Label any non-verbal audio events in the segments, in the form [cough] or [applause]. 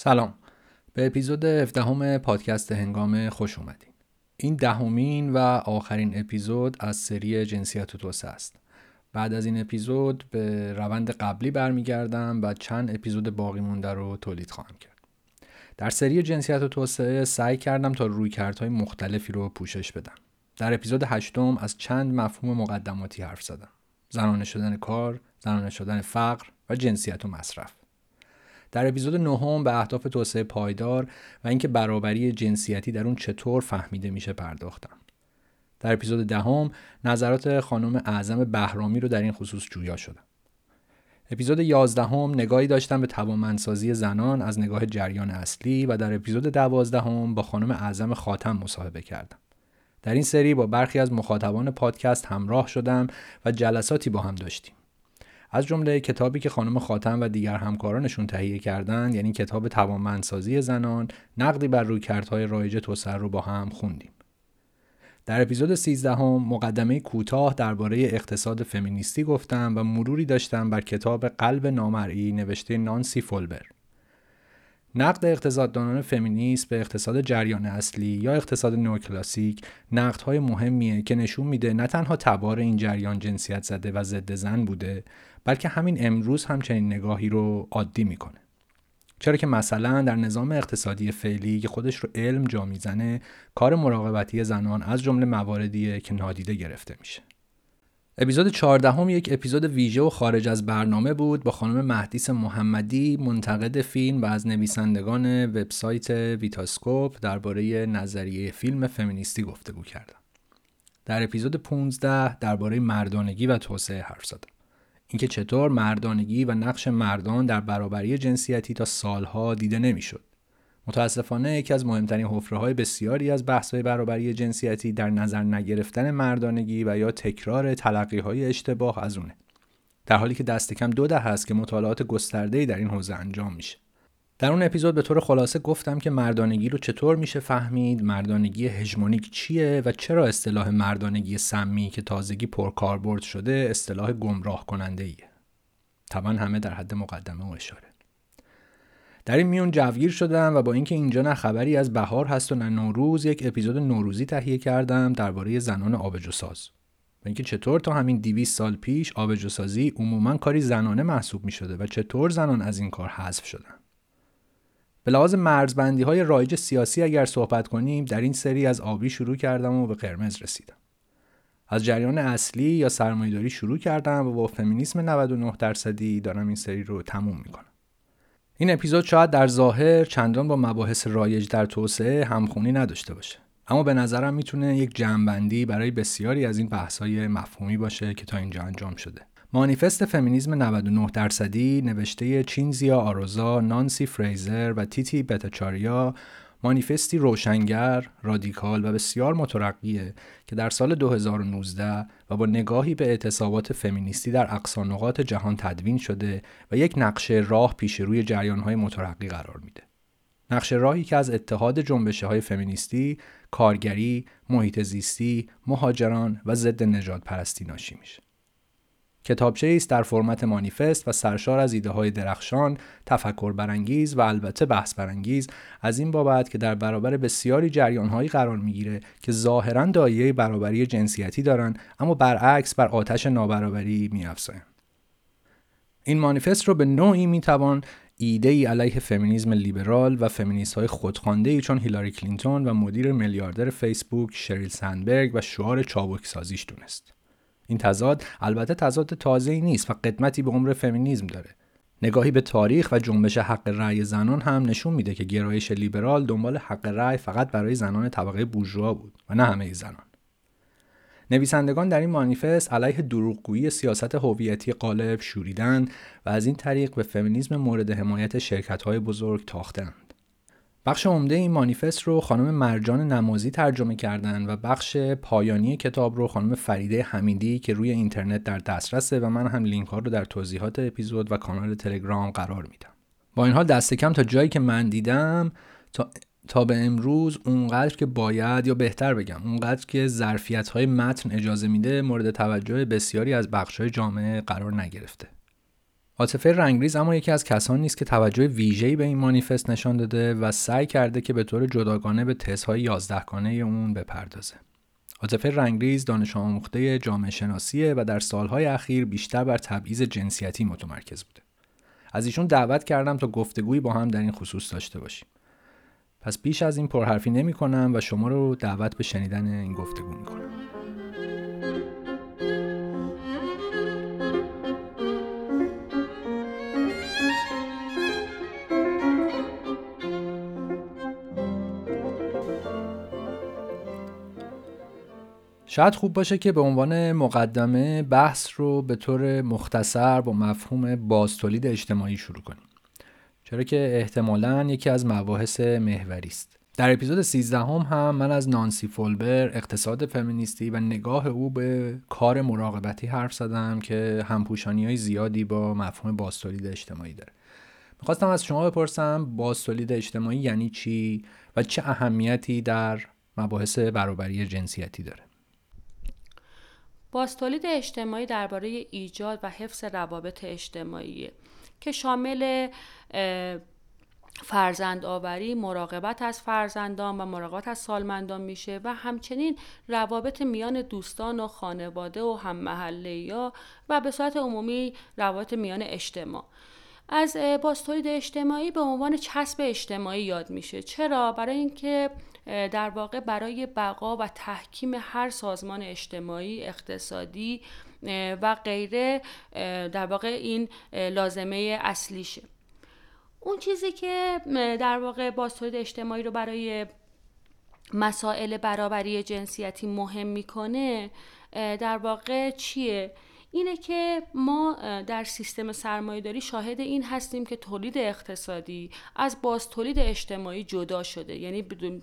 سلام. به اپیزود 17 پادکست هنگام خوش اومدین. این دهمین و آخرین اپیزود از سری جنسیت و توسعه است. بعد از این اپیزود به روند قبلی برمیگردم و چند اپیزود باقی مونده رو تولید خواهم کرد. در سری جنسیت و توسعه سعی کردم تا رویکردهای مختلفی رو پوشش بدم. در اپیزود هشتم از چند مفهوم مقدماتی حرف زدم. زنانه شدن کار زنانه شدن فقر و جنسیت و مصرف. در اپیزود نهم به اهداف توسعه پایدار و اینکه برابری جنسیتی در اون چطور فهمیده میشه پرداختم. در اپیزود دهم نظرات خانم اعظم بهرامی رو در این خصوص جویا شدم. اپیزود یازدهم نگاهی داشتم به توانمندسازی زنان از نگاه جریان اصلی و در اپیزود دوازدهم با خانم اعظم خاتم مصاحبه کردم. در این سری با برخی از مخاطبان پادکست همراه شدم و جلساتی با هم داشتیم. از جمله کتابی که خانم خاتم و دیگر همکارانشون تهیه کردند یعنی کتاب توانمندسازی زنان نقدی بر رویکردهای رایج توسعه رو با هم خوندیم. در اپیزود 13 هم مقدمه کوتاه درباره اقتصاد فمینیستی گفتم و مروری داشتم بر کتاب قلب نامرئی نوشته نانسی فولبر. نقد اقتصاددانان فمینیست به اقتصاد جریان اصلی یا اقتصاد نوکلاسیک نقدهای مهمیه که نشون میده نه تنها تبار این جریان جنسیت زده و ضد زن بوده بلکه همین امروز هم چنین نگاهی رو عادی می‌کنه چرا که مثلا در نظام اقتصادی فعلی که خودش رو علم جا می‌زنه کار مراقبتی زنان از جمله مواردیه که نادیده گرفته میشه اپیزود 14 هم یک اپیزود ویژه و خارج از برنامه بود با خانم مهدیس محمدی منتقد فیلم و از نویسندگان وبسایت ویتاسکوپ درباره نظریه فیلم فمینیستی گفتگو کردم. در اپیزود 15 درباره مردانگی و توسعه حرف زدم. اینکه چطور مردانگی و نقش مردان در برابری جنسیتی تا سالها دیده نمی‌شد. متاسفانه یکی از مهمترین حفره های بسیاری از بحث برابری جنسیتی در نظر نگرفتن مردانگی و یا تکرار تلقی های اشتباه از اونه. در حالی که دست کم دو ده هست که مطالعات گسترده‌ای در این حوزه انجام میشه. در اون اپیزود به طور خلاصه گفتم که مردانگی رو چطور میشه فهمید، مردانگی هژمونیک چیه و چرا اصطلاح مردانگی سمی که تازگی پرکاربرد شده اصطلاح گمراه کننده ایه. طبعا همه در حد مقدمه و اشاره. در این میون جوگیر شدم و با اینکه اینجا نه خبری از بهار هست و نه نوروز یک اپیزود نوروزی تهیه کردم درباره زنان آبجوساز و اینکه چطور تا همین 200 سال پیش آبجوسازی عموما کاری زنانه محسوب می شده و چطور زنان از این کار حذف شدن به لحاظ مرزبندی های رایج سیاسی اگر صحبت کنیم در این سری از آبی شروع کردم و به قرمز رسیدم. از جریان اصلی یا سرمایه‌داری شروع کردم و با فمینیسم 99 درصدی دارم این سری رو تموم می‌کنم. این اپیزود شاید در ظاهر چندان با مباحث رایج در توسعه همخونی نداشته باشه اما به نظرم می‌تونه یک جمعبندی برای بسیاری از این بحث‌های مفهومی باشه که تا اینجا انجام شده. مانیفست فمینیزم 99 درصدی نوشته چینزیا آروزا، نانسی فریزر و تیتی بتاچاریا مانیفستی روشنگر، رادیکال و بسیار مترقیه که در سال 2019 و با نگاهی به اعتصابات فمینیستی در اقصانقات جهان تدوین شده و یک نقشه راه پیش روی جریانهای مترقی قرار میده. نقشه راهی که از اتحاد جنبشه های فمینیستی، کارگری، محیط زیستی، مهاجران و ضد نجات پرستی ناشی میشه. کتابچه است در فرمت مانیفست و سرشار از ایده های درخشان، تفکر برانگیز و البته بحث برانگیز از این بابت که در برابر بسیاری جریانهایی قرار می‌گیره که ظاهرا دایه برابری جنسیتی دارند اما برعکس بر آتش نابرابری میافزایند. این مانیفست رو به نوعی می‌توان ایده ای علیه فمینیزم لیبرال و فمینیست های خودخوانده ای چون هیلاری کلینتون و مدیر میلیاردر فیسبوک شریل سندبرگ و شعار چابک سازیش دونست. این تضاد البته تضاد تازه ای نیست و قدمتی به عمر فمینیزم داره نگاهی به تاریخ و جنبش حق رأی زنان هم نشون میده که گرایش لیبرال دنبال حق رأی فقط برای زنان طبقه بورژوا بود و نه همه زنان نویسندگان در این مانیفست علیه دروغگویی سیاست هویتی قالب شوریدند و از این طریق به فمینیزم مورد حمایت شرکت‌های بزرگ تاختند. بخش عمده این مانیفست رو خانم مرجان نمازی ترجمه کردن و بخش پایانی کتاب رو خانم فریده حمیدی که روی اینترنت در دسترسه و من هم لینک ها رو در توضیحات اپیزود و کانال تلگرام قرار میدم. با این حال دست کم تا جایی که من دیدم تا تا به امروز اونقدر که باید یا بهتر بگم اونقدر که ظرفیت های متن اجازه میده مورد توجه بسیاری از بخش های جامعه قرار نگرفته. عاطفه رنگریز اما یکی از کسانی نیست که توجه ویژه‌ای به این مانیفست نشان داده و سعی کرده که به طور جداگانه به تزهای 11 گانه اون بپردازه. عاطفه رنگریز دانش آموخته جامعه شناسیه و در سالهای اخیر بیشتر بر تبعیض جنسیتی متمرکز بوده. از ایشون دعوت کردم تا گفتگویی با هم در این خصوص داشته باشیم. پس بیش از این پرحرفی نمی کنم و شما رو دعوت به شنیدن این گفتگو می کنم. شاید خوب باشه که به عنوان مقدمه بحث رو به طور مختصر با مفهوم بازتولید اجتماعی شروع کنیم. چرا که احتمالا یکی از مباحث محوری است. در اپیزود 13 هم, هم من از نانسی فولبر اقتصاد فمینیستی و نگاه او به کار مراقبتی حرف زدم که همپوشانی های زیادی با مفهوم بازتولید اجتماعی داره. می‌خواستم از شما بپرسم بازتولید اجتماعی یعنی چی و چه اهمیتی در مباحث برابری جنسیتی داره. بازتولید اجتماعی درباره ایجاد و حفظ روابط اجتماعی که شامل فرزند آوری، مراقبت از فرزندان و مراقبت از سالمندان میشه و همچنین روابط میان دوستان و خانواده و هم محله یا و به صورت عمومی روابط میان اجتماع. از باستولید اجتماعی به عنوان چسب اجتماعی یاد میشه. چرا؟ برای اینکه در واقع برای بقا و تحکیم هر سازمان اجتماعی اقتصادی و غیره در واقع این لازمه اصلیشه. اون چیزی که در واقع باستولید اجتماعی رو برای مسائل برابری جنسیتی مهم می‌کنه در واقع چیه؟ اینه که ما در سیستم سرمایهداری شاهد این هستیم که تولید اقتصادی از باز تولید اجتماعی جدا شده. یعنی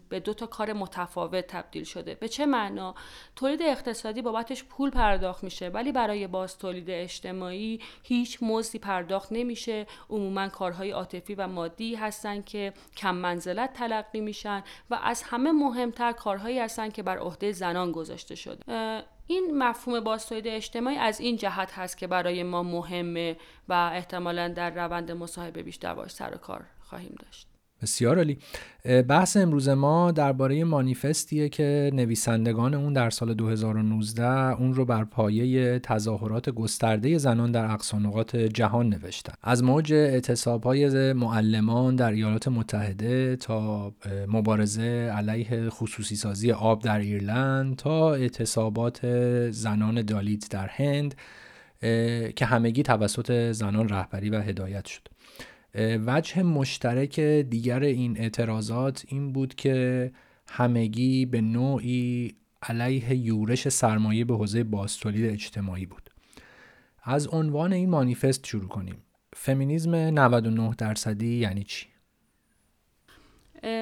به دو تا کار متفاوت تبدیل شده. به چه معنا؟ تولید اقتصادی بابتش پول پرداخت میشه ولی برای باز تولید اجتماعی هیچ مزدی پرداخت نمیشه. عموما کارهای عاطفی و مادی هستن که کم منزلت تلقی میشن و از همه مهمتر کارهایی هستن که بر عهده زنان گذاشته شده. این مفهوم بازتولید اجتماعی از این جهت هست که برای ما مهمه و احتمالا در روند مصاحبه بیشتر باش سر و کار خواهیم داشت. بسیار عالی. بحث امروز ما درباره مانیفستیه که نویسندگان اون در سال 2019 اون رو بر پایه تظاهرات گسترده زنان در اقصانقات جهان نوشتن. از موج اعتصابهای معلمان در ایالات متحده تا مبارزه علیه خصوصی سازی آب در ایرلند تا اعتصابات زنان دالیت در هند که همگی توسط زنان رهبری و هدایت شد. وجه مشترک دیگر این اعتراضات این بود که همگی به نوعی علیه یورش سرمایه به حوزه بازتولید اجتماعی بود. از عنوان این مانیفست شروع کنیم. فمینیزم 99 درصدی یعنی چی؟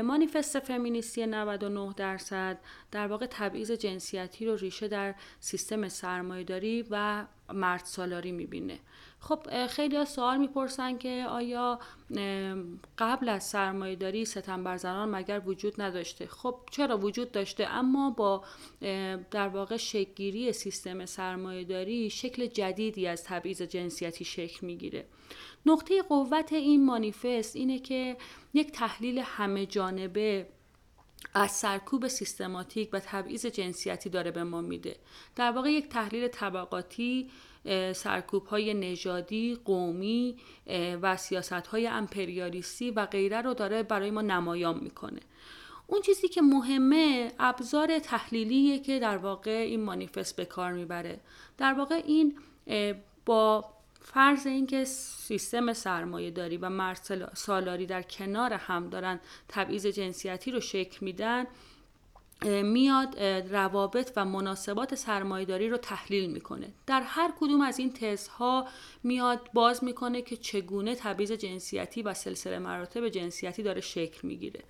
مانیفست فمینیستی 99 درصد در واقع تبعیض جنسیتی رو ریشه در سیستم سرمایهداری و مرد سالاری می‌بینه. خب خیلی سوال می‌پرسن که آیا قبل از سرمایه داری ستم بر زنان مگر وجود نداشته؟ خب چرا وجود داشته؟ اما با در واقع شکلگیری سیستم سرمایه داری شکل جدیدی از تبعیض جنسیتی شکل می‌گیره. نقطه قوت این مانیفست اینه که یک تحلیل همه جانبه از سرکوب سیستماتیک و تبعیض جنسیتی داره به ما میده. در واقع یک تحلیل طبقاتی سرکوب های نژادی، قومی و سیاست های امپریالیستی و غیره رو داره برای ما نمایان می‌کنه. اون چیزی که مهمه ابزار تحلیلیه که در واقع این مانیفست به کار می‌بره. در واقع این با فرض اینکه سیستم سرمایه داری و مرد سالاری در کنار هم دارن تبعیض جنسیتی رو شکل میدن میاد روابط و مناسبات سرمایهداری رو تحلیل می‌کنه. در هر کدوم از این تزها میاد باز می‌کنه که چگونه تبعیض جنسیتی و سلسله مراتب جنسیتی داره شکل می‌گیره.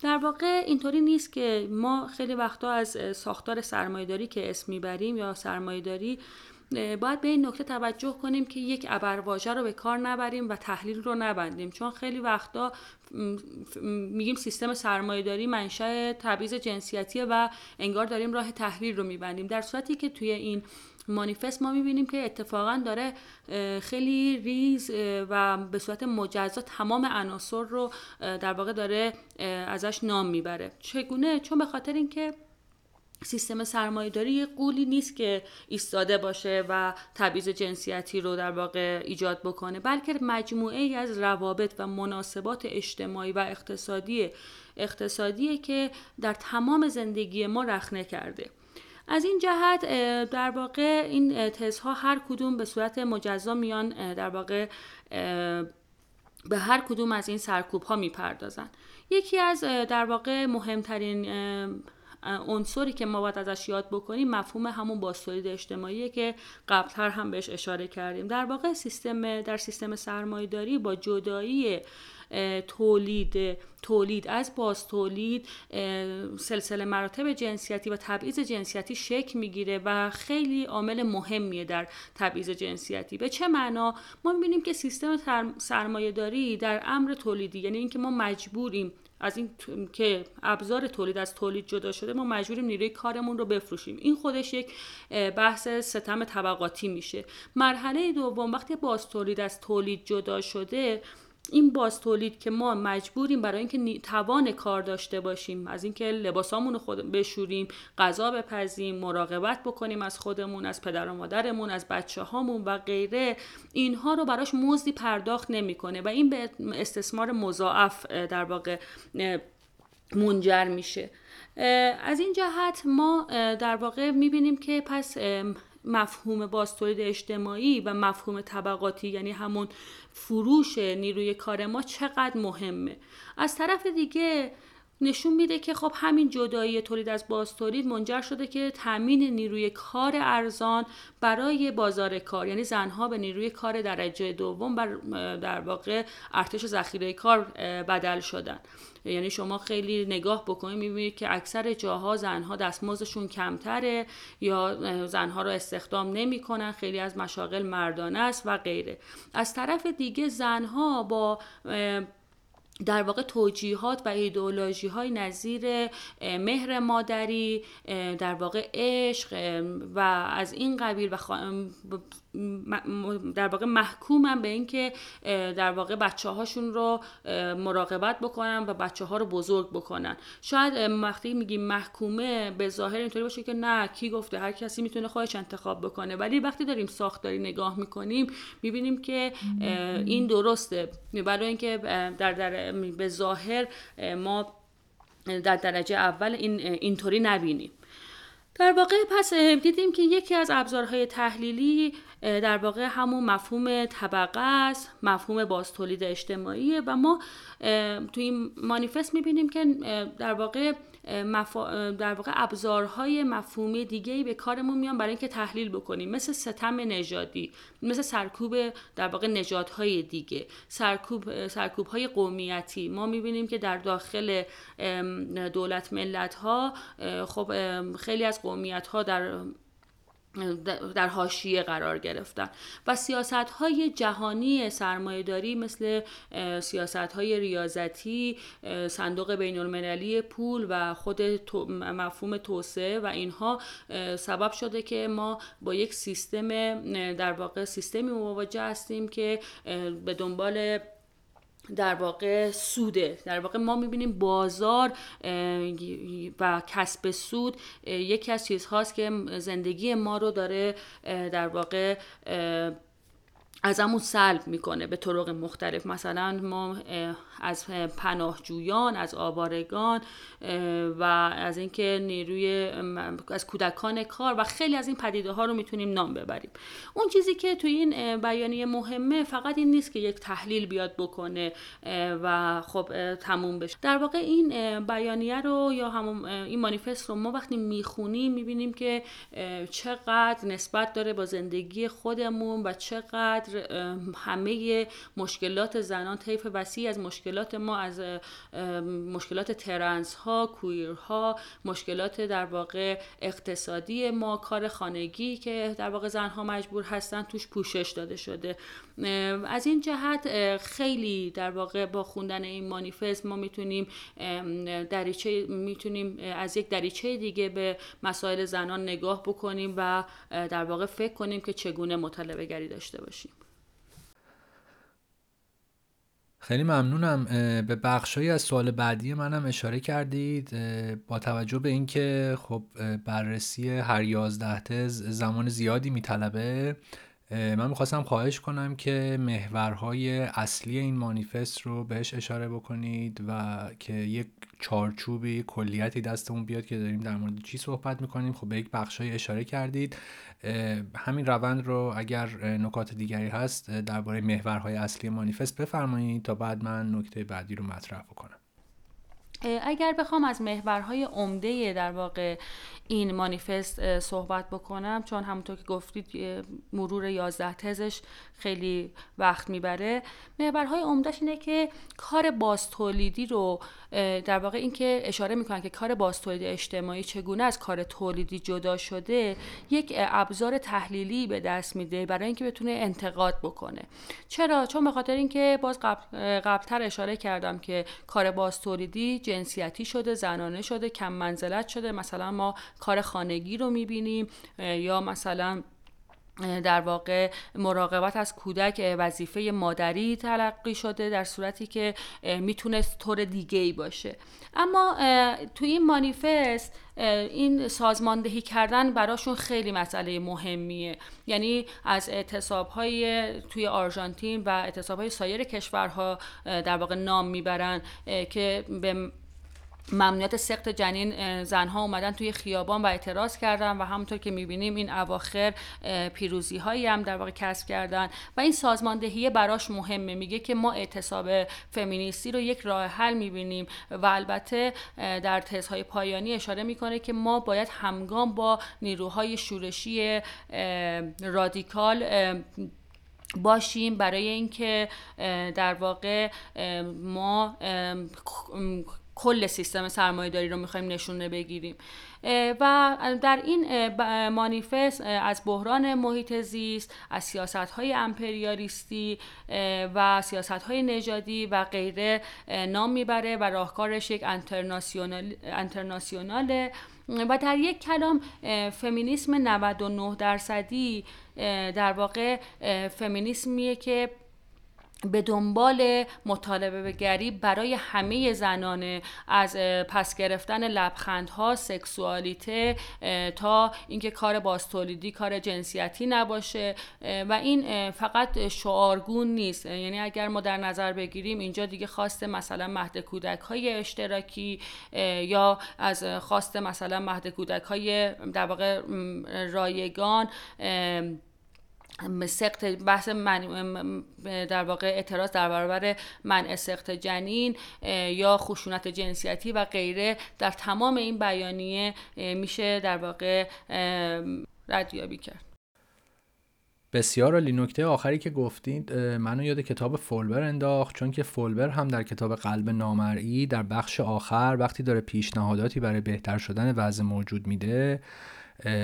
در واقع اینطوری نیست که ما خیلی وقتا از ساختار سرمایهداری که اسم می‌بریم یا سرمایهداری باید به این نکته توجه کنیم که یک ابرواژه رو به کار نبریم و تحلیل رو نبندیم. چون خیلی وقتا میگیم سیستم سرمایهداری منشأ تبعیض جنسیتیه و انگار داریم راه تحلیل رو میبندیم. در صورتی که توی این مانیفست ما می‌بینیم که اتفاقا داره خیلی ریز و به صورت مجزا تمام عناصر رو در واقع داره ازش نام می‌بره. چگونه؟ چون به خاطر اینکه سیستم سرمایهداری یه قولی نیست که ایستاده باشه و تبعیض جنسیتی رو در واقع ایجاد بکنه بلکه مجموعه ای از روابط و مناسبات اجتماعی و اقتصادی اقتصادیه که در تمام زندگی ما رخنه کرده. از این جهت در واقع این تزها هر کدوم به صورت مجزا میان در واقع به هر کدوم از این سرکوب ها می‌پردازن. یکی از در واقع مهمترین عنصری که ما باید ازش یاد بکنیم مفهوم همون بازتولید اجتماعی که قبلتر هم بهش اشاره کردیم. در واقع سیستم در سیستم سرمایهداری با جدایی تولید تولید از باز تولید سلسله مراتب جنسیتی و تبعیض جنسیتی شکل می‌گیره و خیلی عامل مهمیه در تبعیض جنسیتی. به چه معنا؟ ما می‌بینیم که سیستم سرمایه داری در امر تولیدی یعنی اینکه ما مجبوریم از این که ابزار تولید از تولید جدا شده ما مجبوریم نیروی کارمون رو بفروشیم. این خودش یک بحث ستم طبقاتی میشه. مرحله دوم وقتی باز تولید از تولید جدا شده این باز تولید که ما مجبوریم برای اینکه توان کار داشته باشیم از اینکه لباسامون خود بشوریم غذا بپزیم مراقبت بکنیم از خودمون از پدر و مادرمون از بچه هامون و غیره اینها رو براش مزدی پرداخت نمی‌کنه و این به استثمار مضاعف در واقع منجر میشه. از این جهت ما در واقع می‌بینیم که پس مفهوم بازتولید اجتماعی و مفهوم طبقاتی یعنی همون فروش نیروی کار ما چقدر مهمه. از طرف دیگه نشون میده که خب همین جدایی تولید از باز تولید منجر شده که تامین نیروی کار ارزان برای بازار کار یعنی زنها به نیروی کار درجه دوم بر در واقع ارتش ذخیره کار بدل شدن. یعنی شما خیلی نگاه بکنید می‌بینید که اکثر جاها زنها دستمزدشون کمتره یا زنها رو استخدام نمی‌کنن خیلی از مشاغل مردانه است و غیره. از طرف دیگه زنها با در واقع توجیهات و ایدئولوژی های نظیر مهر مادری در واقع عشق و از این قبیل و در واقع محکومن به اینکه در واقع بچه هاشون رو مراقبت بکنن و بچه ها رو بزرگ بکنن. شاید وقتی میگیم محکومه به ظاهر اینطوری باشه که نه کی گفته؟ هر کسی می‌تونه خودش انتخاب بکنه. ولی وقتی داریم ساختاری نگاه می‌کنیم می‌بینیم که این درسته. برای اینکه در, در به ظاهر ما در درجه اول این اینطوری نبینیم. در واقع پس دیدیم که یکی از ابزارهای تحلیلی در واقع همون مفهوم طبقه است مفهوم باز تولید اجتماعیه و ما توی این مانیفست می‌بینیم که در واقع در واقع ابزارهای مفهومی دیگه ای به کارمون میان برای اینکه تحلیل بکنیم. مثل ستم نژادی مثل سرکوب در واقع نژادهای دیگه. سرکوب سرکوب های قومیتی. ما می‌بینیم که در داخل دولت ملت ها خب خیلی از قومیت ها در در حاشیه قرار گرفتن. و سیاست های جهانی سرمایهداری مثل سیاست های ریاضتی صندوق بین المللی پول و خود مفهوم توسعه و اینها سبب شده که ما با یک سیستم در واقع سیستمی مواجه هستیم که به دنبال در واقع سوده. در واقع ما می‌بینیم بازار و کسب سود یکی از چیزهاست که زندگی ما رو داره در واقع از همون سلب می‌کنه به طرق مختلف. مثلا ما از پناهجویان از آوارگان و از اینکه نیروی از کودکان کار و خیلی از این پدیده ها رو می‌تونیم نام ببریم. اون چیزی که توی این بیانیه مهمه فقط این نیست که یک تحلیل بیاد بکنه و خب تموم بشه. در واقع این بیانیه رو یا همون این مانیفست رو ما وقتی می‌خونیم می‌بینیم که چقدر نسبت داره با زندگی خودمون و چقدر همه مشکلات زنان طیف وسیع از مشکلات ما از مشکلات ترنس ها کویر ها مشکلات در واقع اقتصادی ما کار خانگی که در واقع زنها مجبور هستن توش پوشش داده شده. از این جهت خیلی در واقع با خوندن این مانیفست ما می‌تونیم دریچه می‌تونیم از یک دریچه دیگه به مسائل زنان نگاه بکنیم و در واقع فکر کنیم که چگونه مطالبه گری داشته باشیم. خیلی ممنونم. به بخشهایی از سوال بعدی منم اشاره کردید. با توجه به اینکه خب بررسی هر یازده تز زمان زیادی میطلبه من می‌خواستم خواهش کنم که محورهای اصلی این مانیفست رو بهش اشاره بکنید و که یک چارچوبی کلیتی دستمون بیاد که داریم در مورد چی صحبت می‌کنیم. خب به یک بخشای اشاره کردید. همین روند رو اگر نکات دیگری هست درباره محورهای اصلی مانیفست بفرمایید تا بعد من نکته بعدی رو مطرح بکنم. اگر بخوام از محورهای عمده در واقع این مانیفست صحبت بکنم چون همونطور که گفتید مرور 11 تزش خیلی وقت می‌بره محورهای عمدهش اینه که کار باستولیدی رو در واقع اینکه اشاره می‌کنن که کار باستولید اجتماعی چگونه از کار تولیدی جدا شده یک ابزار تحلیلی به دست میده برای اینکه بتونه انتقاد بکنه. چرا؟ چون به خاطر اینکه باز قبل قبلتر اشاره کردم که کار باستولیدی جنسیتی شده زنانه شده کم منزلت شده. مثلا ما کار خانگی رو می‌بینیم یا مثلا در واقع مراقبت از کودک وظیفه مادری تلقی شده در صورتی که می‌تونست طور دیگه ای باشه. اما توی این مانیفست این سازماندهی کردن براشون خیلی مسئله مهمیه. یعنی از اعتصاب های توی آرژانتین و اعتصاب های سایر کشورها در واقع نام می‌برن که به ممنوعیت سخت جنین زنها اومدن توی خیابان و اعتراض کردن و همونطور که می‌بینیم این اواخر پیروزی هایی هم در واقع کسب کردن و این سازماندهی براش مهمه. میگه که ما اعتصاب فمینیستی رو یک راه حل می‌بینیم و البته در تزهای پایانی اشاره می‌کنه که ما باید همگام با نیروهای شورشی رادیکال باشیم برای اینکه در واقع ما کل سیستم سرمایه داری رو می‌خوایم نشونه بگیریم. و در این مانیفست از بحران محیط زیست از سیاست های امپریالیستی و سیاست های نژادی و غیره نام می‌بره و راهکارش یک انترناسیونال و در یک کلام فمینیسم 99 درصدی در واقع فمینیسمیه که به دنبال مطالبه گری برای همه زنانه از پس گرفتن لبخندها سکسوالیته تا اینکه کار باستولیدی کار جنسیتی نباشه و این فقط شعارگون نیست. یعنی اگر ما در نظر بگیریم اینجا دیگه خواست مثلا مهد کودک های اشتراکی یا از خواست مثلا مهد کودک های در واقع رایگان سخت بحث من در واقع اعتراض در برابر منع سخت جنین یا خشونت جنسیتی و غیره در تمام این بیانیه میشه در واقع ردیابی کرد. بسیار عالی. نکته آخری که گفتید منو یاد کتاب فولبر انداخت چون که فولبر هم در کتاب قلب نامرئی در بخش آخر وقتی داره پیشنهاداتی برای بهتر شدن وضع موجود میده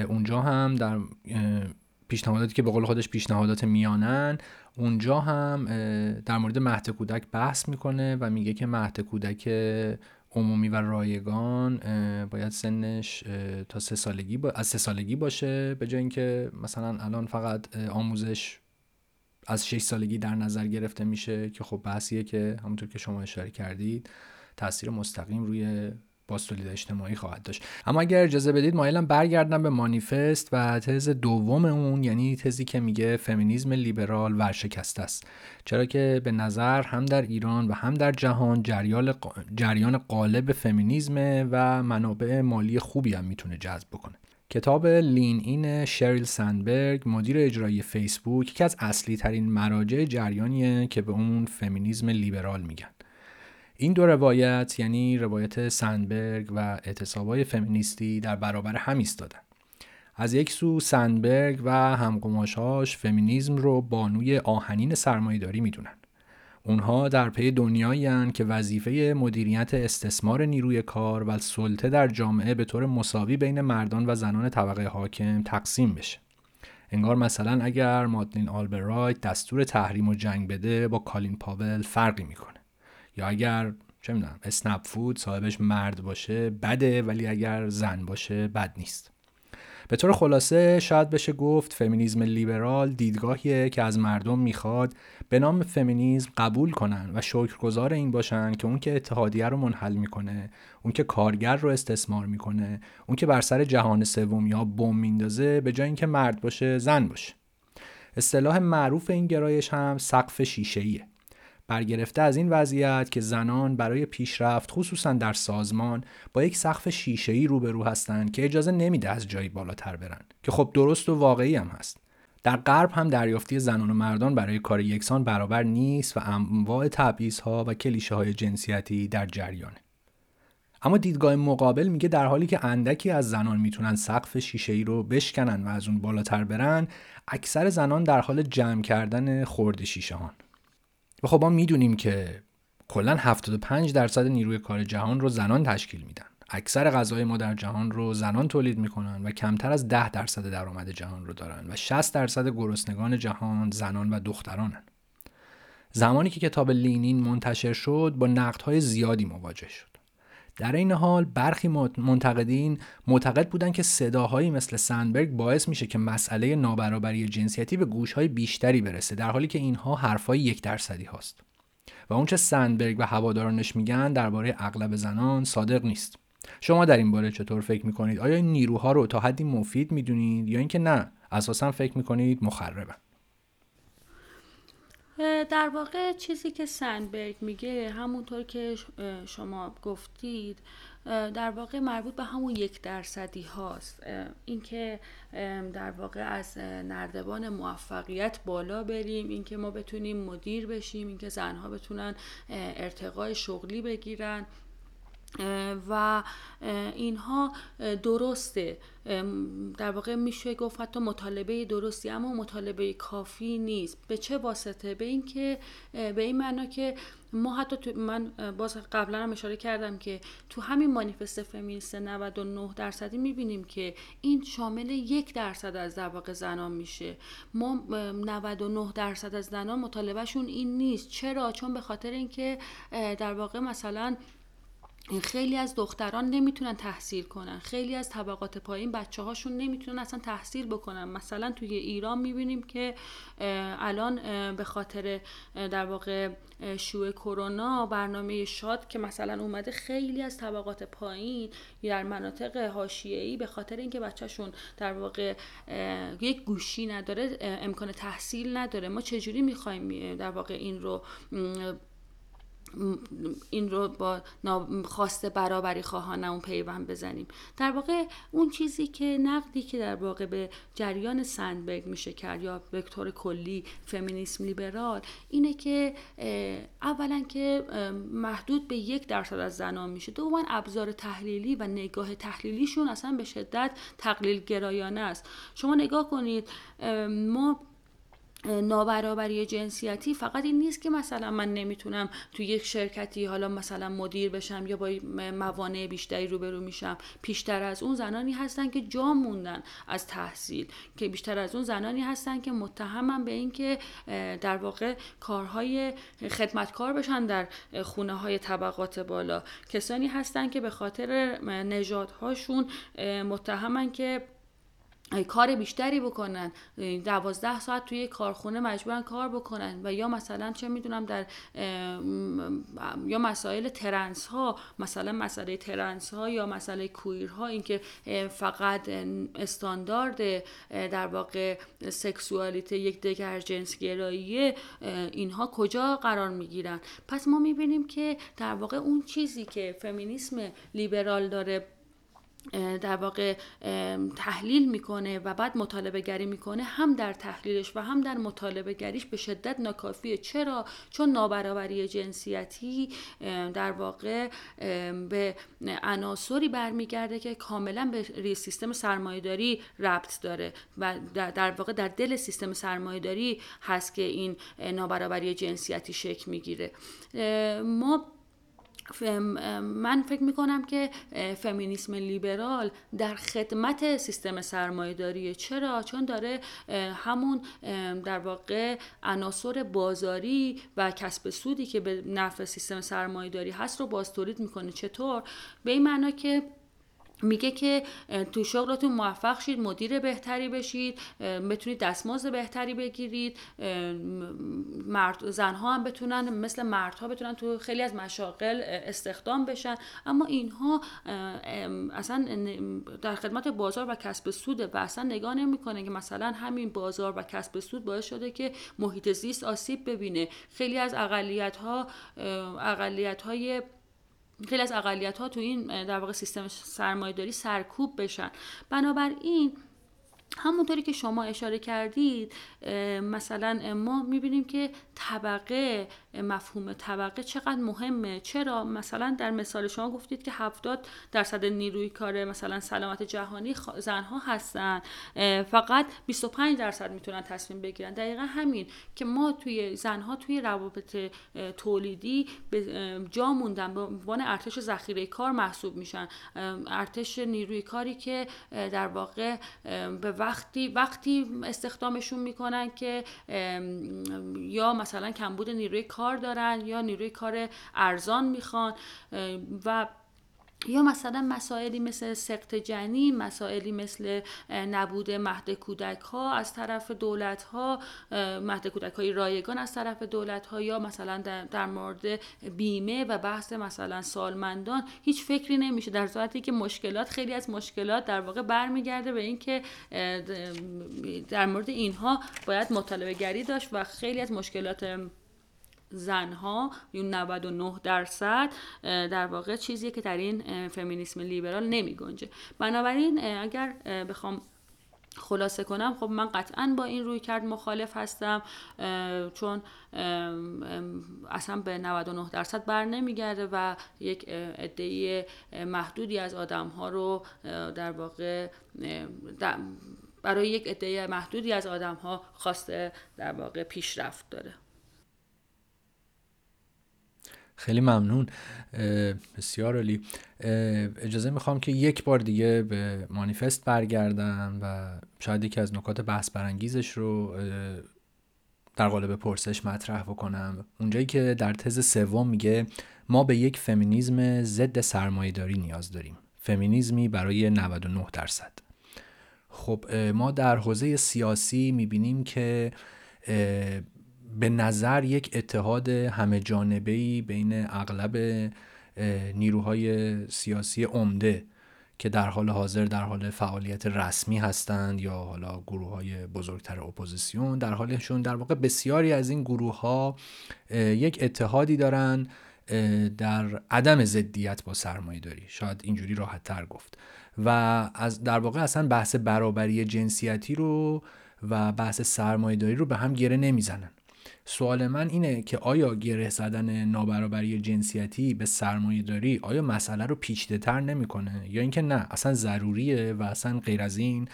اونجا هم در پیشنهاداتی که به قول خودش پیشنهادات میانن اونجا هم در مورد مهد کودک بحث می‌کنه و میگه که مهد کودک عمومی و رایگان باید سنش تا سه سالگی با... از سه سالگی باشه به جای اینکه مثلا الان فقط آموزش از 6 سالگی در نظر گرفته میشه که خب بحثیه که همونطور که شما اشاره کردید تاثیر مستقیم روی باز تولید اجتماعی خواهد داشت. اما اگر اجازه بدید مایلم برگردم به مانیفست و تز دوم اون یعنی تزی که میگه فمینیزم لیبرال ورشکسته است. چرا که به نظر هم در ایران و هم در جهان جریان جریان قالب فمینیزم و منابع مالی خوبی هم می‌تونه جذب بکنه. کتاب لین این شریل سندبرگ مدیر اجرایی فیسبوک یکی از اصلی ترین مراجع جریانیه که به اون فمینیزم لیبرال میگن. این دو روایت یعنی روایت سندبرگ و اعتصابای فمینیستی در برابر هم ایستادن. از یک سو سندبرگ و همقماشهاش فمینیزم رو بانوی آهنین سرمایهداری می‌دونن. اونها در پی دنیایی که وظیفه مدیریت استثمار نیروی کار و سلطه در جامعه به طور مساوی بین مردان و زنان طبقه حاکم تقسیم بشه. انگار مثلا اگر مادلین آلبرایت دستور تحریم و جنگ بده با کالین پاول فرقی می‌کنه. یا اگر چه می‌دونم اسنپ فود صاحبش مرد باشه بده ولی اگر زن باشه بد نیست. به طور خلاصه شاید بشه گفت فمینیزم لیبرال دیدگاهیه که از مردم می‌خواد به نام فمینیزم قبول کنن و شکرگزار این باشن که اون که اتحادیه رو منحل می‌کنه اون که کارگر رو استثمار می‌کنه اون که بر سر جهان سوم یا بم میندازه به جای اینکه مرد باشه زن باشه. اصطلاح معروف این گرایش هم سقف شیشه برگرفته از این وضعیت که زنان برای پیشرفت خصوصا در سازمان با یک سقف شیشه‌ای روبرو هستند که اجازه نمیده از جایی بالاتر برن که خب درست و واقعی هم هست. در غرب هم دریافتی زنان و مردان برای کار یکسان برابر نیست و انواع ها و کلیشه های جنسیتی در جریانه. اما دیدگاه مقابل میگه در حالی که اندکی از زنان می‌تونن سقف شیشه ای رو بشکنن و از اون بالاتر برن اکثر زنان در حال جمع کردن خورد شیشه هان و خب ما می‌دونیم که کلا 75 درصد نیروی کار جهان رو زنان تشکیل میدن. اکثر غذای ما در جهان رو زنان تولید می‌کنن و کمتر از 10 درصد درآمد جهان رو دارن و 60 درصد گرسنگان جهان زنان و دخترانن. زمانی که کتاب لینین منتشر شد با نقدهای زیادی مواجه شد. در این حال برخی منتقدین معتقد بودند که صداهایی مثل سندبرگ باعث میشه که مسئله نابرابری جنسیتی به گوشهای بیشتری برسه در حالی که اینها حرفای یک درصدی هاست. و اونچه سندبرگ و هوادارانش میگن درباره اغلب زنان صادق نیست. شما در این باره چطور فکر می‌کنید؟ آیا این نیروها رو تا حدی مفید می‌دونید یا اینکه نه؟ اساسا فکر می‌کنید مخربن در واقع چیزی که سندبرگ میگه همونطور که شما گفتید در واقع مربوط به همون یک درصدی هاست. اینکه در واقع از نردبان موفقیت بالا بریم اینکه ما بتونیم مدیر بشیم اینکه زنها بتونن ارتقای شغلی بگیرن. و اینها درسته. در واقع میشه گفت حتی مطالبه درستی اما مطالبه کافی نیست. به چه واسطه؟ به اینکه به این معنا که ما حتی تو من باز قبلا هم اشاره کردم که تو همین مانیفست فمینیست 99 درصدی می‌بینیم که این شامل یک درصد از در واقع زنان میشه. ما 99 درصد از زنان مطالبهشون این نیست. چرا؟ چون به خاطر اینکه در واقع مثلا خیلی از دختران نمی‌تونن تحصیل کنن. خیلی از طبقات پایین بچه هاشون نمی‌تونن اصلا تحصیل بکنن. مثلا توی ایران می‌بینیم که الان به خاطر در واقع شوه کرونا برنامه شاد که مثلا اومده خیلی از طبقات پایین در مناطق حاشیه‌ای به خاطر اینکه بچهشون در واقع یک گوشی نداره امکان تحصیل نداره. ما چجوری می‌خوایم در واقع این رو این رو با خواست برابری خواهانه اون پیوند بزنیم. در واقع اون چیزی که نقدی که در واقع به جریان سندبرگ میشه کرد یا طور کلی فمینیسم لیبرال اینه که اولا که محدود به یک درصد از زنان میشه. دوما ابزار تحلیلی و نگاه تحلیلیشون اصلا به شدت تقلیل گرایانه است. شما نگاه کنید ما نابرابری جنسیتی فقط این نیست که مثلا من نمی‌تونم تو یک شرکتی حالا مثلا مدیر بشم یا با موانع بیشتری روبرو میشم. بیشتر از اون زنانی هستن که جا موندن از تحصیل. که بیشتر از اون زنانی هستن که متهمن به اینکه در واقع کارهای خدمتکار بشن در خونه های طبقات بالا. کسانی هستن که به خاطر نژادهاشون متهمن که کار بیشتری بکنن. دوازده ساعت توی کارخونه مجبورن کار بکنن. و یا مثلا چه می‌دونم در یا مسائل ترنس ها مثلا مسئله ترنس ها یا مسئله کویر ها اینکه فقط استاندارد در واقع سکسوالیته یک دگر جنس گراییه اینها کجا قرار می‌گیرن؟ پس ما می‌بینیم که در واقع اون چیزی که فمینیسم لیبرال داره در واقع تحلیل می‌کنه و بعد مطالبه گری می‌کنه هم در تحلیلش و هم در مطالبه گریش به شدت ناکافیه. چرا؟ چون نابرابری جنسیتی در واقع به عناصری برمیگرده که کاملا به سیستم سرمایهداری ربط داره و در واقع در دل سیستم سرمایهداری هست که این نابرابری جنسیتی شکل می‌گیره. ما من فکر می‌کنم که فمینیسم لیبرال در خدمت سیستم سرمایه چرا؟ چون داره همون در واقع عناصر بازاری و کسب سودی که به نفع سیستم سرمایه هست رو باز تولید می‌کنه چطور؟ به این معنا که میگه که تو شغلتون موفق شید مدیر بهتری بشید بتونید دستمزد بهتری بگیرید مرد زنها هم بتونن مثل مردها بتونن تو خیلی از مشاغل استخدام بشن. اما اینها اصلا در خدمت بازار و کسب سود و اصلا نگاه نمی‌کنه که مثلا همین بازار و کسب سود باعث شده که محیط زیست آسیب ببینه. خیلی از اقلیت ها اقلیت های خیلی از اقلیت ها تو این در واقع سیستم سرمایه داری سرکوب بشن. بنابراین همونطوری که شما اشاره کردید مثلا ما می‌بینیم که طبقه مفهوم طبقه چقدر مهمه. چرا؟ مثلا در مثال شما گفتید که 70 درصد نیروی کار مثلا سلامت جهانی زنها هستن. فقط 25 درصد می‌تونن تصمیم بگیرن. دقیقا همین که ما توی زنها توی روابط تولیدی جا موندن. به عنوان ارتش ذخیره کار محسوب میشن. ارتش نیروی کاری که در واقع به وقتی وقتی استخدامشون می‌کنن که یا مثلا کمبود نیروی کار دارن یا نیروی کار ارزان می‌خوان و یا مثلا مسائلی مثل سقط جنین مسائلی مثل نبود مهد کودک ها از طرف دولت ها مهد کودک های رایگان از طرف دولت ها یا مثلا در, مورد بیمه و بحث مثلا سالمندان هیچ فکری نمیشه در صورتی که مشکلات خیلی از مشکلات در واقع برمیگرده به اینکه در مورد اینها باید مطالبه گری داشت و خیلی از مشکلات زنها اون 99 درصد در واقع چیزیه که در این فمینیسم لیبرال نمی گنجه. بنابراین اگر بخوام خلاصه کنم خب من قطعا با این روی کرد مخالف هستم چون اصلا به 99 درصد بر نمیگرده و یک عده محدودی از آدم ها رو در واقع برای یک عده محدودی از آدم ها خواسته در واقع پیشرفت داره. خیلی ممنون. بسیار عالی. اجازه می‌خوام که یک بار دیگه به مانیفست برگردم و شاید یکی از نکات بحث برانگیزش رو در قالب پرسش مطرح بکنم. اونجایی که در تز سوم میگه ما به یک فمینیزم ضد سرمایهداری نیاز داریم. فمینیزمی برای 99 درصد. خب ما در حوزه سیاسی می‌بینیم که به نظر یک اتحاد همه جانبهی بین اغلب نیروهای سیاسی عمده که در حال حاضر در حال فعالیت رسمی هستند یا حالا گروه های بزرگتر اپوزیسیون در حالشون در واقع بسیاری از این گروه ها یک اتحادی دارن در عدم ضدیت با سرمایه داری شاید اینجوری راحت تر گفت. و از در واقع اصلا بحث برابری جنسیتی رو و بحث سرمایه داری رو به هم گره نمی‌زنن. سوال من اینه که آیا گره زدن نابرابری جنسیتی به سرمایه داری آیا مسئله رو پیچیده تر نمی‌کنه؟ یا اینکه نه اصلا ضروریه و اصلا غیر از این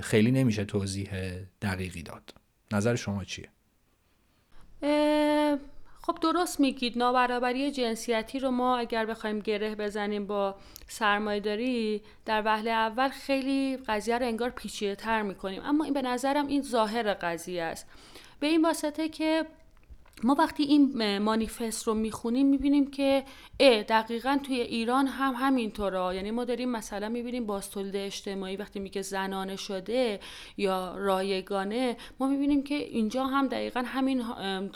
خیلی نمیشه توضیح دقیقی داد. نظر شما چیه؟ خب درست میگید. نابرابری جنسیتی رو ما اگر بخوایم گره بزنیم با سرمایهداری در وهله اول خیلی قضیه رو انگار پیچیده تر می‌کنیم. اما این به نظرم این ظاهر قضیه است. به این واسطه که ما وقتی این مانیفست رو می‌خونیم می‌بینیم که اه دقیقا توی ایران هم همینطوره. یعنی ما داریم مثلا می‌بینیم باستولد اجتماعی وقتی میگه زنانه شده یا رایگانه ما می‌بینیم که اینجا هم دقیقا همین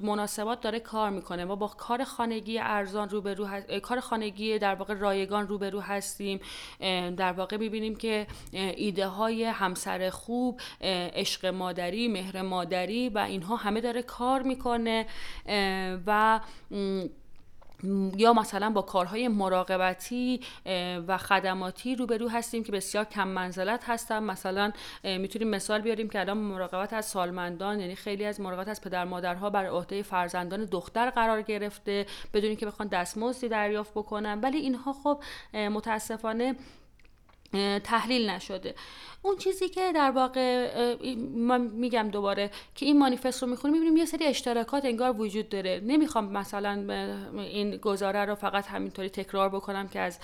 مناسبات داره کار می‌کنه. ما با کار خانگی ارزان روبرو هست... کار خانگی در واقع رایگان روبرو هستیم. در واقع می‌بینیم که ایده های همسر خوب عشق مادری مهر مادری و اینها همه داره کار می‌کنه. و یا مثلا با کارهای مراقبتی و خدماتی روبرو هستیم که بسیار کم منزلت هستن. مثلا می‌تونیم مثال بیاریم که الان مراقبت از سالمندان یعنی خیلی از مراقبت از پدر مادرها بر عهده فرزندان دختر قرار گرفته بدون که بخوان دستمزدی دریافت بکنن. ولی اینها خب متاسفانه تحلیل نشده. اون چیزی که در واقع من میگم دوباره که این مانیفست رو می‌خونیم می‌بینیم یه سری اشتراکات انگار وجود داره. نمی‌خوام مثلا این گزاره رو فقط همینطوری تکرار بکنم که از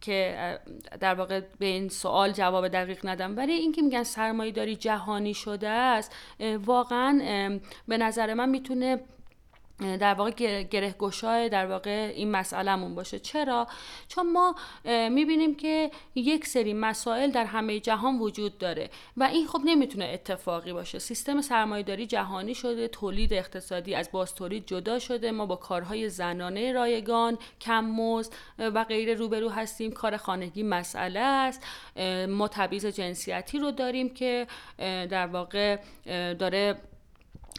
که در واقع به این سوال جواب دقیق ندم. ولی اینکه میگن سرمایه داری جهانی شده است واقعا به نظر من می‌تونه در واقع گره گشای در واقع این مسئلهمون باشه. چرا؟ چون ما می‌بینیم که یک سری مسائل در همه جهان وجود داره و این خب نمی‌تونه اتفاقی باشه. سیستم سرمایهداری جهانی شده تولید اقتصادی از باز تولید جدا شده ما با کارهای زنانه رایگان کم مزد و غیره روبرو هستیم. کار خانگی مسئله است. ما تبعیض جنسیتی رو داریم که در واقع داره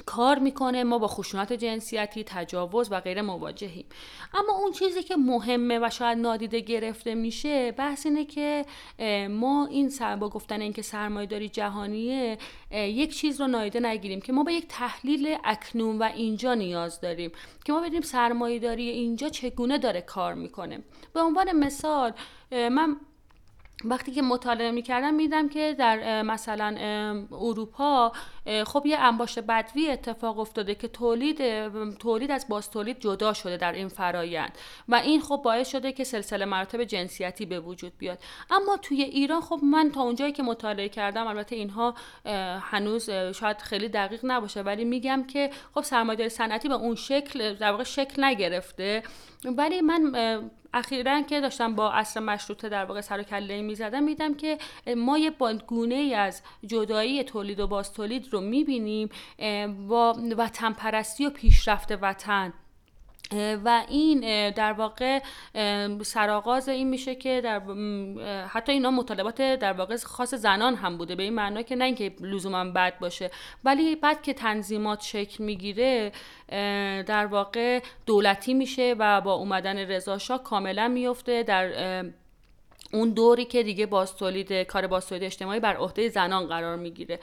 کار می‌کنه ما با خشونت جنسیتی تجاوز و غیره مواجهیم. اما اون چیزی که مهمه و شاید نادیده گرفته میشه بحث اینه که ما این سر با گفتن اینکه سرمایه داری جهانیه یک چیز رو نادیده نگیریم که ما به یک تحلیل اکنون و اینجا نیاز داریم که ما بدیم سرمایه داری اینجا چگونه داره کار می‌کنه. به عنوان مثال من وقتی که مطالعه می‌کردم میدم که در مثلا اروپا خب یه انباشت بدوی اتفاق افتاده که تولید تولید از باز تولید جدا شده در این فرایند و این خب باعث شده که سلسله مراتب جنسیتی به وجود بیاد. اما توی ایران خب من تا اونجایی که مطالعه کردم البته اینها هنوز شاید خیلی دقیق نباشه ولی میگم که خب سرمایه‌داری صنعتی به اون شکل در واقع شکل نگرفته. ولی من اخیرا که داشتم با اصل مشروطه در واقع سر و کله می‌زدم میدم که ما یه گونه ای از جدایی تولید و باز تولید رو می‌بینیم با وطن پرستی و پیشرفت وطن. و این در واقع سرآغاز این میشه که در حتی اینا مطالبات در واقع خاص زنان هم بوده به این معنا که نه اینکه لزوما بد باشه ولی بعد که تنظیمات شکل می‌گیره در واقع دولتی میشه و با اومدن رضا کاملا میفته در اون دوری که دیگه باز تولید کار باز تولید اجتماعی بر عهده زنان قرار می‌گیره.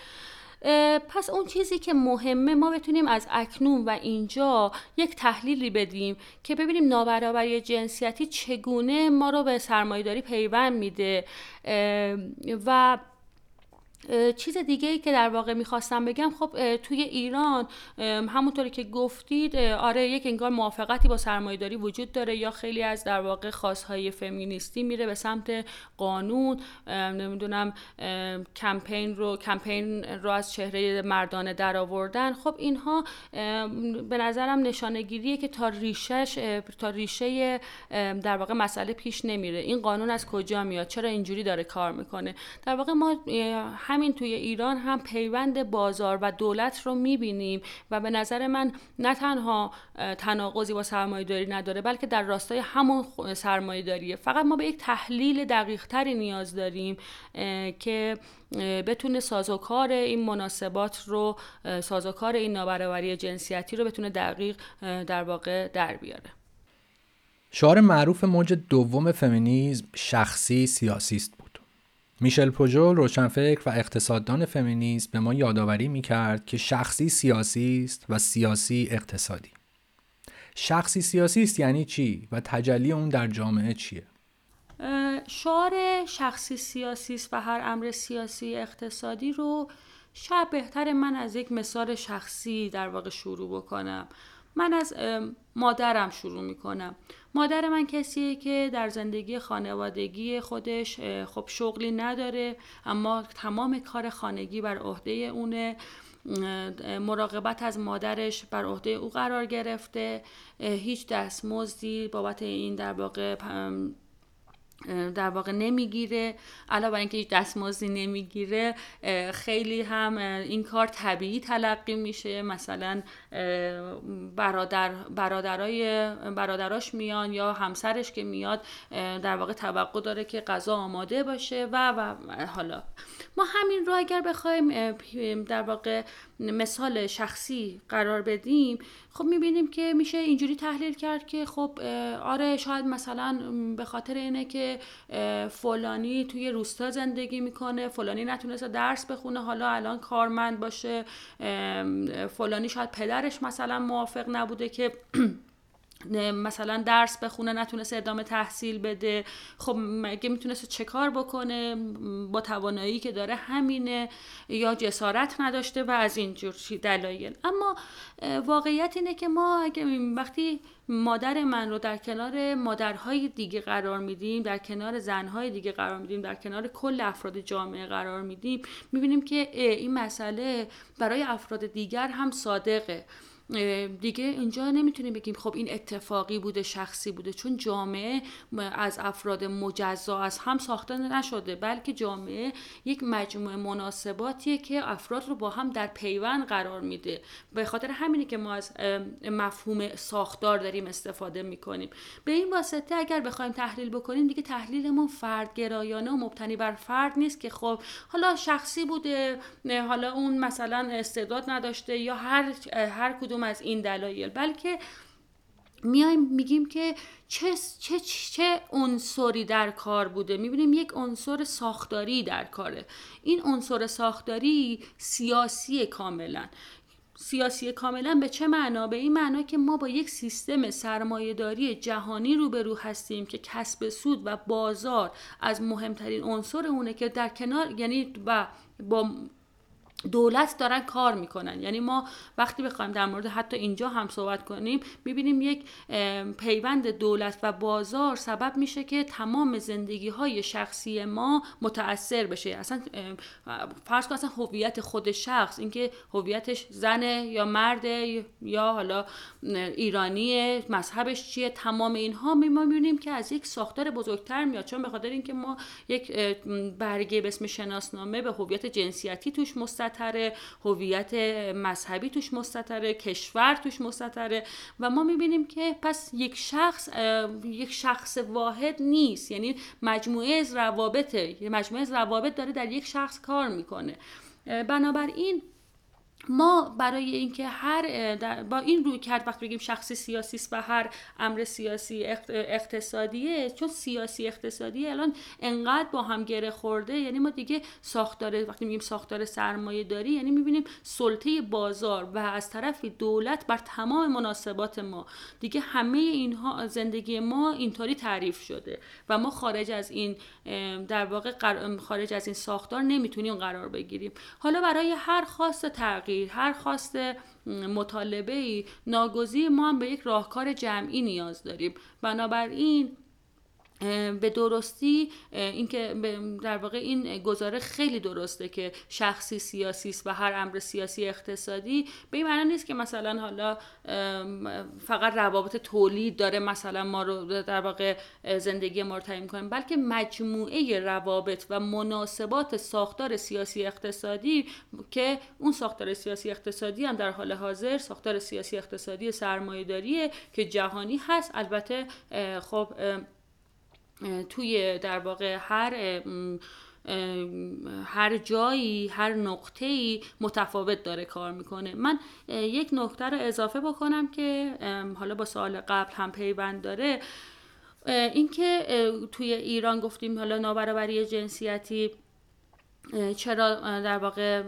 پس اون چیزی که مهمه ما بتونیم از اکنون و اینجا یک تحلیلی بدیم که ببینیم نابرابری جنسیتی چگونه ما رو به سرمایهداری پیوند میده. و چیز دیگه ای که در واقع می‌خواستم بگم خب توی ایران همونطوری که گفتید آره یک انگار موافقتی با سرمایهداری وجود داره یا خیلی از در واقع خواستهای فمینیستی میره به سمت قانون نمی‌دونم کمپین رو کمپین رو از چهره مردانه در آوردن. خب اینها به نظرم نشانگیریه که تا ریشش تا ریشه در واقع مسئله پیش نمیره. این قانون از کجا میاد؟ چرا اینجوری داره کار می‌کنه؟ در واقع ما همین توی ایران هم پیوند بازار و دولت رو می‌بینیم و به نظر من نه تنها تناقضی با سرمایه داری نداره بلکه در راستای همون سرمایه داریه فقط ما به یک تحلیل دقیق تری نیاز داریم که بتونه سازوکار این مناسبات رو سازوکار این نابرابری جنسیتی رو بتونه دقیق در واقع در بیاره. شعار معروف موج دوم فمینیزم شخصی سیاسی است میشل پوژول روشنفکر و اقتصاددان فمینیست به ما یادآوری می‌کرد که شخصی سیاسی است و سیاسی اقتصادی. شخصی سیاسی است یعنی چی و تجلی اون در جامعه چیه؟ شعار شخصی سیاسی است و هر امر سیاسی اقتصادی رو شاید بهتر من از یک مثال شخصی در واقع شروع بکنم. من از مادرم شروع می‌کنم. مادر من کسیه که در زندگی خانوادگی خودش خب شغلی نداره اما تمام کار خانگی بر عهده اونه. مراقبت از مادرش بر عهده او قرار گرفته. هیچ دستمزدی بابت این در واقع در واقع نمی‌گیره علاوه بر اینکه هیچ دستمزدی نمی‌گیره خیلی هم این کار طبیعی تلقی میشه. مثلا برادر برادرای برادراش میان یا همسرش که میاد در واقع توقع داره که غذا آماده باشه و و حالا. ما همین رو اگر بخوایم در واقع مثال شخصی قرار بدیم خب می‌بینیم که میشه اینجوری تحلیل کرد که خب آره شاید مثلا به خاطر اینه که فلانی توی روستا زندگی می‌کنه فلانی نتونسته درس بخونه حالا الان کارمند باشه فلانی شاید پدرش مثلا موافق نبوده که [clears throat] مثلا درس بخونه نتونست ادامه تحصیل بده. خب مگه می‌تونست چه کار بکنه؟ با توانایی که داره همینه یا جسارت نداشته و از اینجور دلایل. اما واقعیت اینه که ما اگه وقتی مادر من رو در کنار مادرهای دیگه قرار میدیم در کنار زنهای دیگه قرار میدیم در کنار کل افراد جامعه قرار میدیم می‌بینیم که این مسئله برای افراد دیگر هم صادقه. دیگه اینجا نمی‌تونیم بگیم خب این اتفاقی بوده شخصی بوده چون جامعه از افراد مجزا از هم ساخته نشده بلکه جامعه یک مجموعه مناسباتیه که افراد رو با هم در پیوند قرار میده. به خاطر همینه که ما از مفهوم ساختار داریم استفاده می‌کنیم. به این واسطه اگر بخوایم تحلیل بکنیم دیگه تحلیلمون فردگرایانه و مبتنی بر فرد نیست که خب حالا شخصی بوده حالا اون مثلا استعداد نداشته یا هر هر کدوم از این دلایل. بلکه میایم میگیم که چه چه چه عنصری در کار بوده. می‌بینیم یک عنصر ساختاری در کاره. این عنصر ساختاری سیاسی کاملا. سیاسی کاملا به چه معنا؟ به این معنا که ما با یک سیستم سرمایهداری جهانی روبرو هستیم که کسب سود و بازار از مهمترین عنصر اونه که در کنار یعنی و با دولت دارن کار می‌کنن. یعنی ما وقتی بخوایم در مورد حتی اینجا هم صحبت کنیم می‌بینیم یک پیوند دولت و بازار سبب میشه که تمام زندگی های شخصی ما متاثر بشه. اصلا فرض کن اصلا هویت خود شخص اینکه هویتش زنه یا مرد یا حالا ایرانی مذهبش چیه تمام اینها می ما می‌بینیم که از یک ساختار بزرگتر میاد. چون به خاطر اینکه ما یک برگه به اسم شناسنامه به هویت جنسیتی توش مست مستطره هویت مذهبی توش مستطره کشور توش مستطره و ما می‌بینیم که پس یک شخص یک شخص واحد نیست. یعنی مجموعه از روابطه مجموعه از روابط داره در یک شخص کار می‌کنه. بنابراین ما برای اینکه هر با این روی کرد وقتی بگیم شخصی سیاسی است و هر امر سیاسی اقتصادیه چون سیاسی اقتصادی الان انقدر با هم گره خورده یعنی ما دیگه ساختار وقتی میگیم ساختار سرمایه داری یعنی می‌بینیم سلطه بازار و از طرف دولت بر تمام مناسبات ما. دیگه همه اینها زندگی ما اینطوری تعریف شده و ما خارج از این در واقع خارج از این ساختار نمی‌تونیم قرار بگیریم. حالا برای هر خاص تغییر هر خواست مطالبه ای ناگزیر ما هم به یک راهکار جمعی نیاز داریم. بنابراین به درستی اینکه در واقع این گزاره خیلی درسته که شخصی سیاسی است و هر امر سیاسی اقتصادی. به این معنی نیست که مثلا حالا فقط روابط تولید داره مثلا ما رو در واقع زندگی ما رو تعیین کنیم بلکه مجموعه روابط و مناسبات ساختار سیاسی اقتصادی که اون ساختار سیاسی اقتصادی هم در حال حاضر ساختار سیاسی اقتصادی سرمایه‌داریه که جهانی هست. البته خب توی در واقع هر هر جایی هر نقطه‌ای متفاوت داره کار می‌کنه. من یک نکته رو اضافه بکنم که حالا با سال قبل هم پیوند داره. اینکه توی ایران گفتیم حالا نابرابری جنسیتی چرا در واقع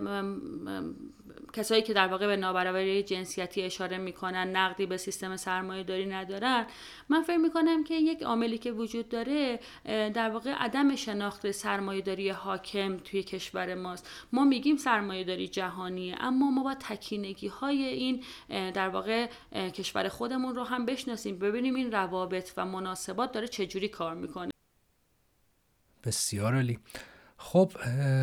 کسایی که در واقع به نابرابری جنسیتی اشاره می‌کنن نقدی به سیستم سرمایه داری ندارن من فکر می‌کنم که یک عاملی که وجود داره در واقع عدم شناخت سرمایه داری حاکم توی کشور ماست. ما میگیم سرمایه داری جهانیه اما ما با تکینگی های این در واقع کشور خودمون رو هم بشناسیم ببینیم این روابط و مناسبات داره چجوری کار می‌کنه. بسیار عالی. خب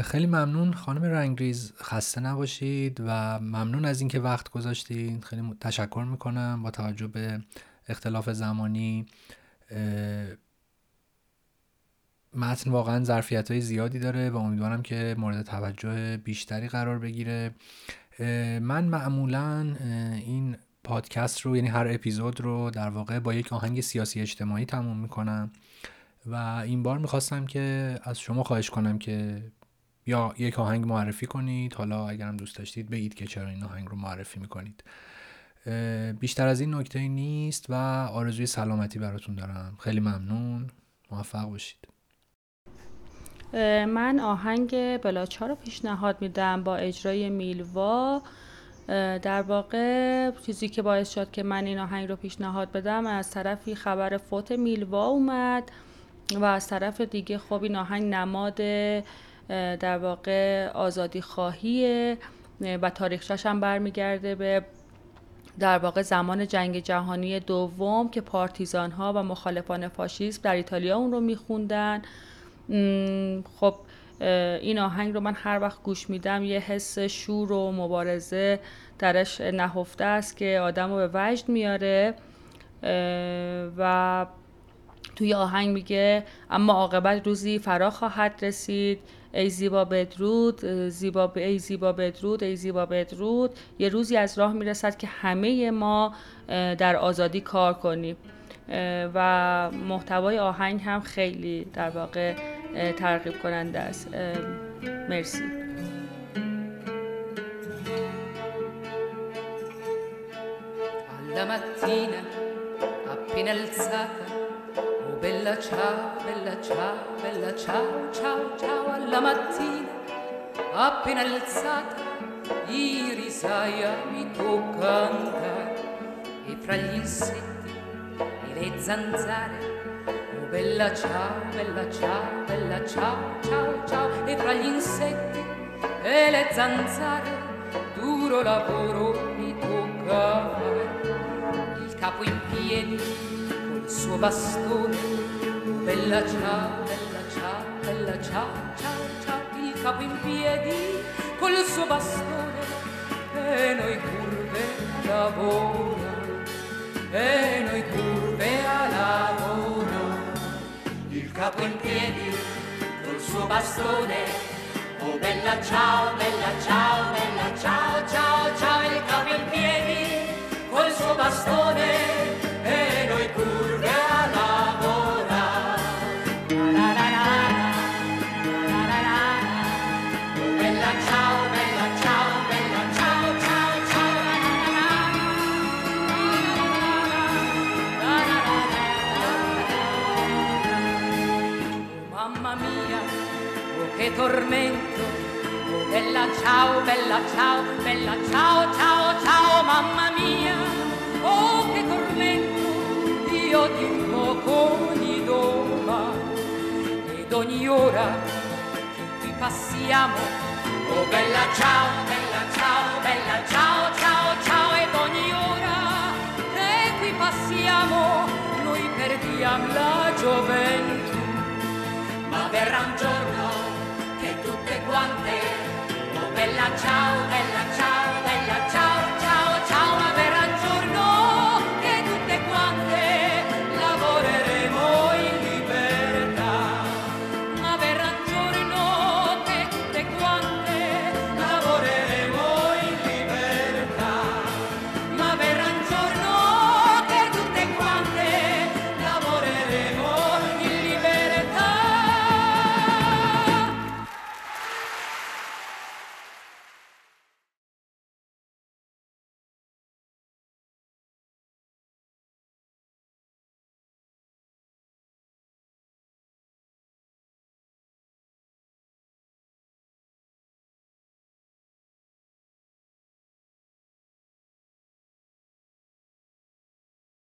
خیلی ممنون. خانم رنگریز خسته نباشید و ممنون از اینکه وقت گذاشتید خیلی تشکر می‌کنم با توجه به اختلاف زمانی. متن واقعا ظرفیت های زیادی داره و امیدوارم که مورد توجه بیشتری قرار بگیره. من معمولا این پادکست رو یعنی هر اپیزود رو در واقع با یک آهنگ سیاسی اجتماعی تموم می‌کنم. و این بار می‌خواستم که از شما خواهش کنم که یا یک آهنگ معرفی کنید. حالا اگرم دوست داشتید بگید که چرا این آهنگ رو معرفی می‌کنید. بیشتر از این نکته نیست و آرزوی سلامتی براتون دارم. خیلی ممنون. موفق باشید. من آهنگ بلاچا رو پیشنهاد میدم با اجرای میلوا. در واقع چیزی که باعث شد که من این آهنگ رو پیشنهاد بدم از طرفی خبر فوت میلوا اومد. و از طرف دیگه خب این آهنگ نماد در واقع آزادی خواهیه و تاریخشش هم برمیگرده به در واقع زمان جنگ جهانی دوم که پارتیزان ها و مخالفان فاشیسم در ایتالیا اون رو میخوندن. خب این آهنگ رو من هر وقت گوش میدم یه حس شور و مبارزه درش نهفته است که آدم رو به وجد میاره. و توی آهنگ میگه اما عاقبت روزی فرا خواهد رسید. ای زیبا بدرود زیبا ای زیبا بدرود ای زیبا بدرود. یه روزی از راه می‌رسد که همه ما در آزادی کار کنیم. و محتوای آهنگ هم خیلی در واقع ترغیب کننده است. مرسی. Mattina appena alzata Oh bella ciao, bella ciao, bella ciao, ciao, ciao Alla mattina appena alzata I risaia mi tocca andare E fra gli insetti e le zanzare bella ciao, bella ciao, bella ciao, ciao, ciao. E tra gli insetti e le zanzare, duro lavoro mi tocca fare. Il capo in piedi suo bastone, bella ciao, bella ciao, bella ciao, ciao, ciao. Il capo in piedi col suo bastone e noi curve lavora, e noi curve a lavoro capo in piedi col suo bastone. Oh bella ciao, bella ciao, bella ciao, ciao, ciao, il capo in piedi col suo bastone. Tormento, oh bella ciao, bella ciao, bella ciao, ciao, ciao, mamma mia, oh che tormento, io ti invoco ogni domani ed ogni ora che qui passiamo, oh bella ciao, bella ciao, bella ciao, ciao, ciao, ed ogni ora che qui passiamo, noi perdiamo la gioventù. Ma verrà un giorno guante. Oh bella ciao, bella ciao.